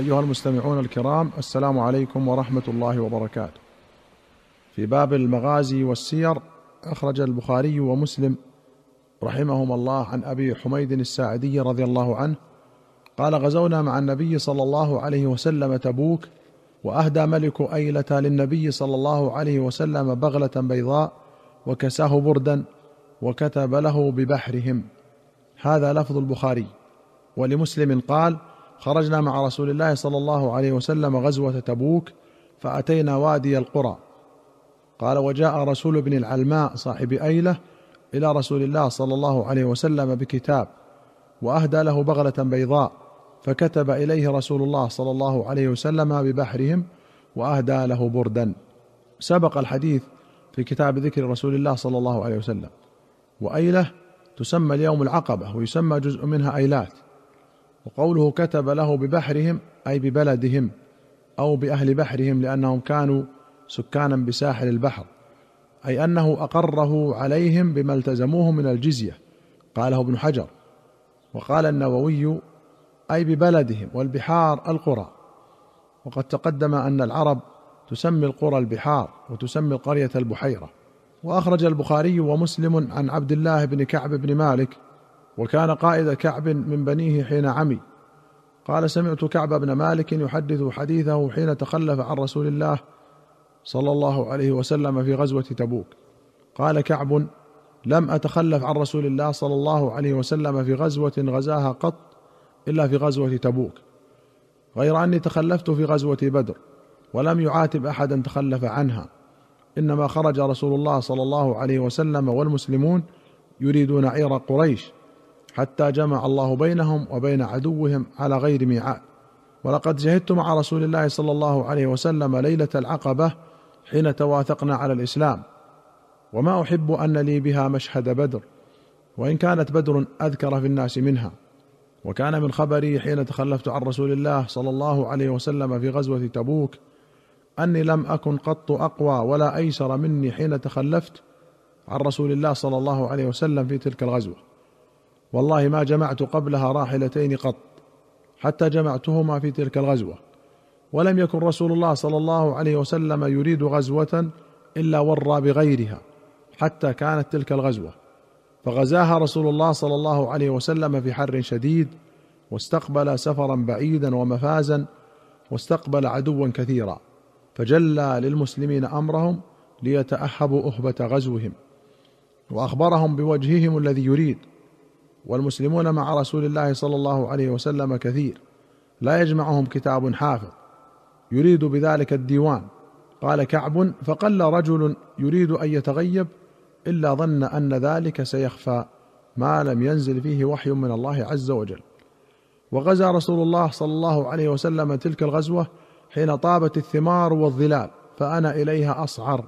أيها المستمعون الكرام السلام عليكم ورحمة الله وبركاته. في باب المغازي والسير أخرج البخاري ومسلم رحمهما الله عن أبي حميد الساعدي رضي الله عنه قال غزونا مع النبي صلى الله عليه وسلم تبوك وأهدى ملك أيلة للنبي صلى الله عليه وسلم بغلة بيضاء وكساه بردا وكتب له ببحرهم هذا لفظ البخاري ولمسلم قال خرجنا مع رسول الله صلى الله عليه وسلم غزوة تبوك فأتينا وادي القرى. قال وجاء رسول بن العلماء صاحب أيلة إلى رسول الله صلى الله عليه وسلم بكتاب وأهدى له بغلة بيضاء فكتب إليه رسول الله صلى الله عليه وسلم ببحرهم وأهدى له بردا. سبق الحديث في كتاب ذكر رسول الله صلى الله عليه وسلم. وأيلة تسمى اليوم العقبة ويسمى جزء منها أيلات. وقوله كتب له ببحرهم أي ببلدهم أو بأهل بحرهم لأنهم كانوا سكانا بساحل البحر أي أنه أقره عليهم بما التزموه من الجزية قاله ابن حجر. وقال النووي أي ببلدهم والبحار القرى. وقد تقدم أن العرب تسمي القرى البحار وتسمي القرية البحيرة. وأخرج البخاري ومسلم عن عبد الله بن كعب بن مالك وكان قائد كعب من بنيه حين عمي. قال سمعت كعب بن مالك يحدث حديثه حين تخلف عن رسول الله صلى الله عليه وسلم في غزوة تبوك. قال كعب لم أتخلف عن رسول الله صلى الله عليه وسلم في غزوة غزاها قط إلا في غزوة تبوك. غير أني تخلفت في غزوة بدر ولم يعاتب أحدا تخلف عنها. إنما خرج رسول الله صلى الله عليه وسلم والمسلمون يريدون عير قريش. حتى جمع الله بينهم وبين عدوهم على غير ميعاد. ولقد شهدت مع رسول الله صلى الله عليه وسلم ليلة العقبة حين تواثقنا على الإسلام. وما أحب أن لي بها مشهد بدر وإن كانت بدر أذكر في الناس منها. وكان من خبري حين تخلفت عن رسول الله صلى الله عليه وسلم في غزوة تبوك أني لم أكن قط أقوى ولا أيسر مني حين تخلفت عن رسول الله صلى الله عليه وسلم في تلك الغزوة. والله ما جمعت قبلها راحلتين قط حتى جمعتهما في تلك الغزوة. ولم يكن رسول الله صلى الله عليه وسلم يريد غزوة إلا ورى بغيرها حتى كانت تلك الغزوة. فغزاها رسول الله صلى الله عليه وسلم في حر شديد واستقبل سفرا بعيدا ومفازا واستقبل عدوا كثيرا فجلى للمسلمين أمرهم ليتأهبوا أهبة غزوهم وأخبرهم بوجههم الذي يريد. والمسلمون مع رسول الله صلى الله عليه وسلم كثير. لا يجمعهم كتاب حافظ. يريد بذلك الديوان. قال كعب فقل رجل يريد أن يتغيب إلا ظن أن ذلك سيخفى ما لم ينزل فيه وحي من الله عز وجل. وغزا رسول الله صلى الله عليه وسلم تلك الغزوة حين طابت الثمار والظلال فأنا إليها أصعر.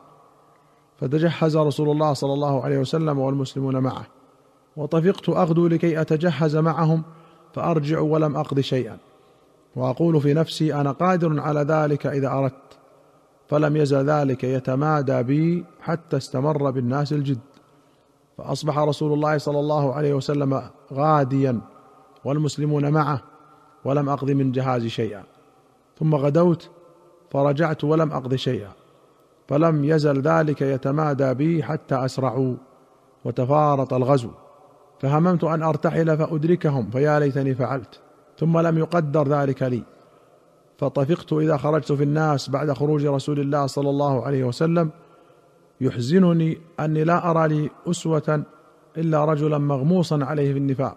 فتجهز رسول الله صلى الله عليه وسلم والمسلمون معه. وطفقت أغدو لكي أتجهز معهم فأرجع ولم أقض شيئا. وأقول في نفسي أنا قادر على ذلك إذا أردت. فلم يزل ذلك يتمادى بي حتى استمر بالناس الجد. فأصبح رسول الله صلى الله عليه وسلم غاديا والمسلمون معه ولم أقض من جهازي شيئا. ثم غدوت فرجعت ولم أقض شيئا. فلم يزل ذلك يتمادى بي حتى أسرعوا وتفارط الغزو. فهممت أن أرتحل فأدركهم فيا ليتني فعلت ثم لم يقدر ذلك لي. فطفقت إذا خرجت في الناس بعد خروج رسول الله صلى الله عليه وسلم يحزنني أني لا أرى لي أسوة إلا رجلا مغموصا عليه في النفاق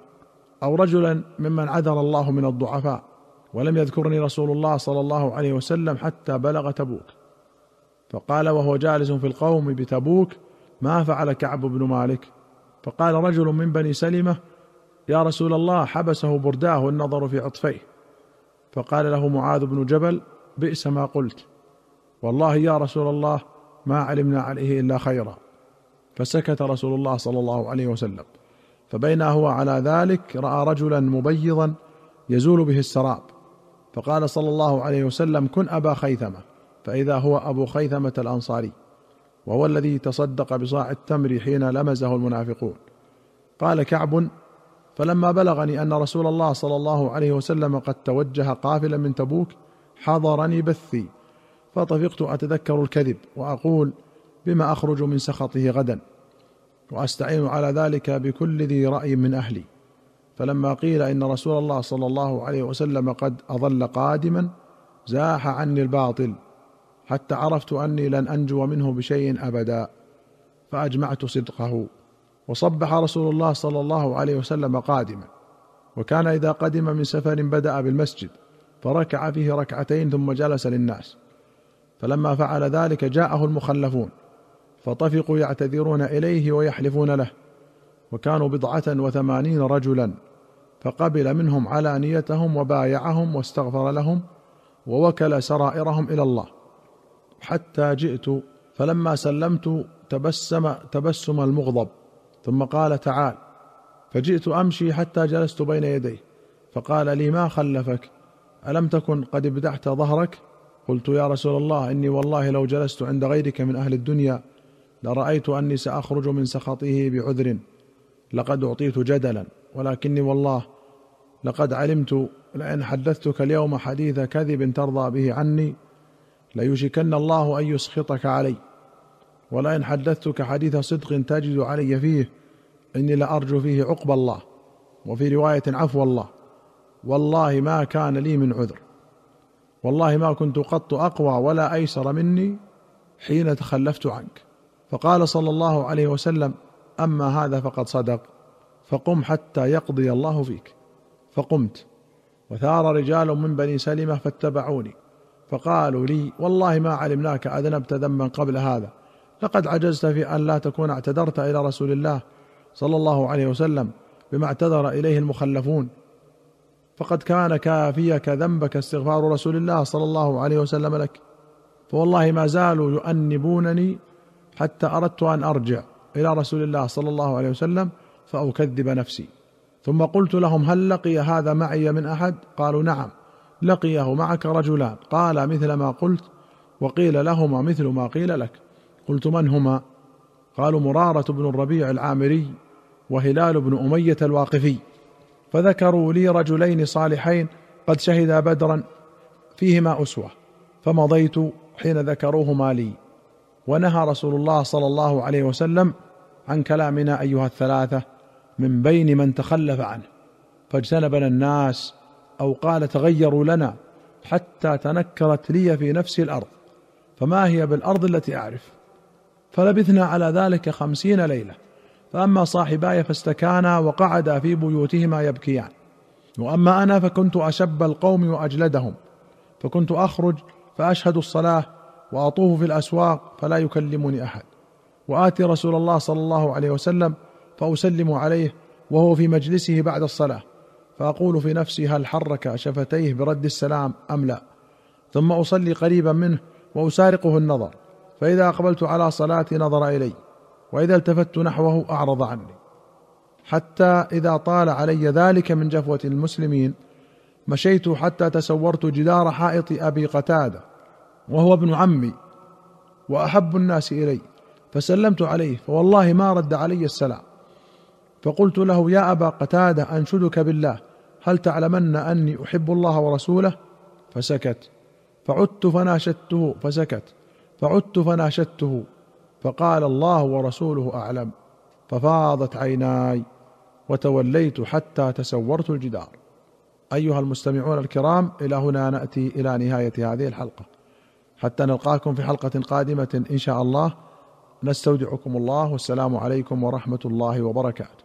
أو رجلا ممن عذر الله من الضعفاء ولم يذكرني رسول الله صلى الله عليه وسلم حتى بلغ تبوك. فقال وهو جالس في القوم بتبوك ما فعل كعب بن مالك؟ فقال رجل من بني سلمة يا رسول الله حبسه برداه النظر في عطفيه. فقال له معاذ بن جبل بئس ما قلت. والله يا رسول الله ما علمنا عليه إلا خيرا. فسكت رسول الله صلى الله عليه وسلم. فبينا هو على ذلك رأى رجلا مبيضا يزول به السراب. فقال صلى الله عليه وسلم كن أبا خيثمة. فإذا هو أبو خيثمة الأنصاري. وهو الذي تصدق بصاع التمر حين لمزه المنافقون. قال كعب فلما بلغني أن رسول الله صلى الله عليه وسلم قد توجه قافلا من تبوك حضرني بثي فطفقت أتذكر الكذب وأقول بما أخرج من سخطه غدا؟ وأستعين على ذلك بكل ذي رأي من أهلي. فلما قيل إن رسول الله صلى الله عليه وسلم قد اظل قادما زاح عني الباطل. حتى عرفت أني لن أنجو منه بشيء أبدا فأجمعت صدقه وصبح رسول الله صلى الله عليه وسلم قادما. وكان إذا قدم من سفر بدأ بالمسجد فركع فيه ركعتين ثم جلس للناس. فلما فعل ذلك جاءه المخلفون فطفقوا يعتذرون إليه ويحلفون له. وكانوا بضعة وثمانين رجلا فقبل منهم علانيتهم وبايعهم واستغفر لهم ووكل سرائرهم إلى الله. حتى جئت فلما سلمت تبسم تبسم المغضب. ثم قال تعال. فجئت أمشي حتى جلست بين يديه. فقال لي ما خلفك؟ ألم تكن قد ابدعت ظهرك؟ قلت يا رسول الله إني والله لو جلست عند غيرك من أهل الدنيا لرأيت أني سأخرج من سخطه بعذر. لقد أعطيت جدلا ولكني والله لقد علمت لئن حدثتك اليوم حديث كذب ترضى به عني. ليوشكن الله أن يسخطك علي. ولئن حدثتك حديث صدق تجد علي فيه. إني لأرجو فيه عقب الله. وفي رواية عفو الله. والله ما كان لي من عذر. والله ما كنت قط أقوى ولا أيسر مني حين تخلفت عنك. فقال صلى الله عليه وسلم أما هذا فقد صدق. فقم حتى يقضي الله فيك. فقمت. وثار رجال من بني سلمة فاتبعوني. فقالوا لي والله ما علمناك أذنبت ذنبا قبل هذا. لقد عجزت في أن لا تكون اعتذرت إلى رسول الله صلى الله عليه وسلم بما اعتذر إليه المخلفون. فقد كان كافيك ذنبك استغفار رسول الله صلى الله عليه وسلم لك. فوالله ما زالوا يؤنبونني حتى أردت أن أرجع إلى رسول الله صلى الله عليه وسلم فأكذب نفسي. ثم قلت لهم هل لقي هذا معي من أحد؟ قالوا نعم. لقيه معك رجلان. قال مثل ما قلت وقيل لهما مثل ما قيل لك. قلت من هما؟ قالوا مرارة بن الربيع العامري وهلال بن أمية الواقفي. فذكروا لي رجلين صالحين قد شهدا بدرا فيهما أسوة فمضيت حين ذكروهما لي. ونهى رسول الله صلى الله عليه وسلم عن كلامنا أيها الثلاثة من بين من تخلف عنه فاجتنبنا الناس أو قال تغيروا لنا حتى تنكرت لي في نفسي الأرض فما هي بالأرض التي أعرف؟ فلبثنا على ذلك خمسين ليلة فأما صاحباي فاستكانا وقعدا في بيوتهما يبكيان. وأما أنا فكنت أشب القوم وأجلدهم فكنت أخرج فأشهد الصلاة وأطوف في الأسواق فلا يكلمني أحد. وآتي رسول الله صلى الله عليه وسلم فأسلم عليه وهو في مجلسه بعد الصلاة. فأقول في نفسي هل حرك شفتيه برد السلام أم لا؟ ثم أصلي قريبا منه وأسارقه النظر فإذا أقبلت على صلاتي نظر إلي وإذا التفت نحوه أعرض عني. حتى إذا طال علي ذلك من جفوة المسلمين مشيت حتى تسورت جدار حائط أبي قتادة وهو ابن عمي وأحب الناس إلي فسلمت عليه فوالله ما رد علي السلام. فقلت له يا أبا قتادة أنشدك بالله هل تعلمن أني أحب الله ورسوله? فسكت. فعدت فناشدته فسكت. فعدت فناشدته فقال الله ورسوله أعلم. ففاضت عيناي وتوليت حتى تسورت الجدار. أيها المستمعون الكرام إلى هنا نأتي إلى نهاية هذه الحلقة. حتى نلقاكم في حلقة قادمة إن شاء الله. نستودعكم الله. والسلام عليكم ورحمة الله وبركاته.